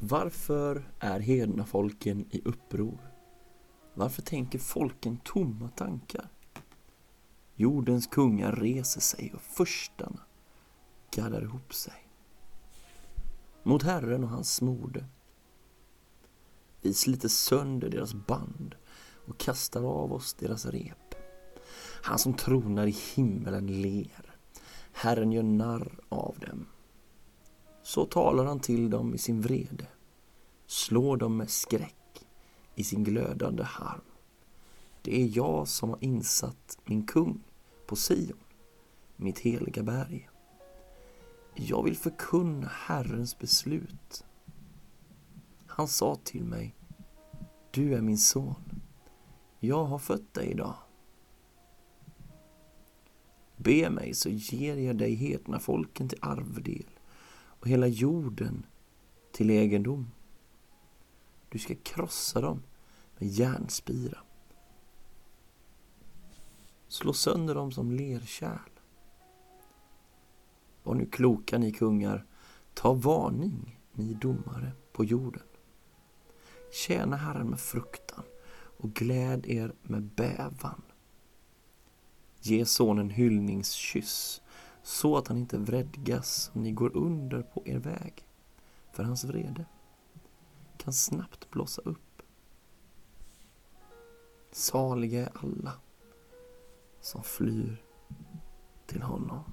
Varför är hedna folken i uppror? Varför tänker folken tomma tankar? Jordens kungar reser sig och förstarna gaddar ihop sig mot Herren och hans smorde. Vi sliter sönder deras band och kastar av oss deras rep. Han som tronar i himmelen ler. Herren gör narr av dem. Så talar han till dem i sin vrede, slår dem med skräck i sin glödande harm. Det är jag som har insatt min kung på Sion, mitt heliga berg. Jag vill förkunna Herrens beslut. Han sa till mig, du är min son. Jag har fött dig idag. Be mig så ger jag dig hedna folken till arvdel, och hela jorden till egendom. Du ska krossa dem med järnspira. Slå sönder dem som lerkärl. Var nu kloka ni kungar, ta varning ni domare på jorden. Tjäna Herren med fruktan och gläd er med bävan. Ge sonen hyllningskyss så att han inte vredgas och ni går under på er väg, för hans vrede kan snabbt blossa upp. Saliga är alla som flyr till honom.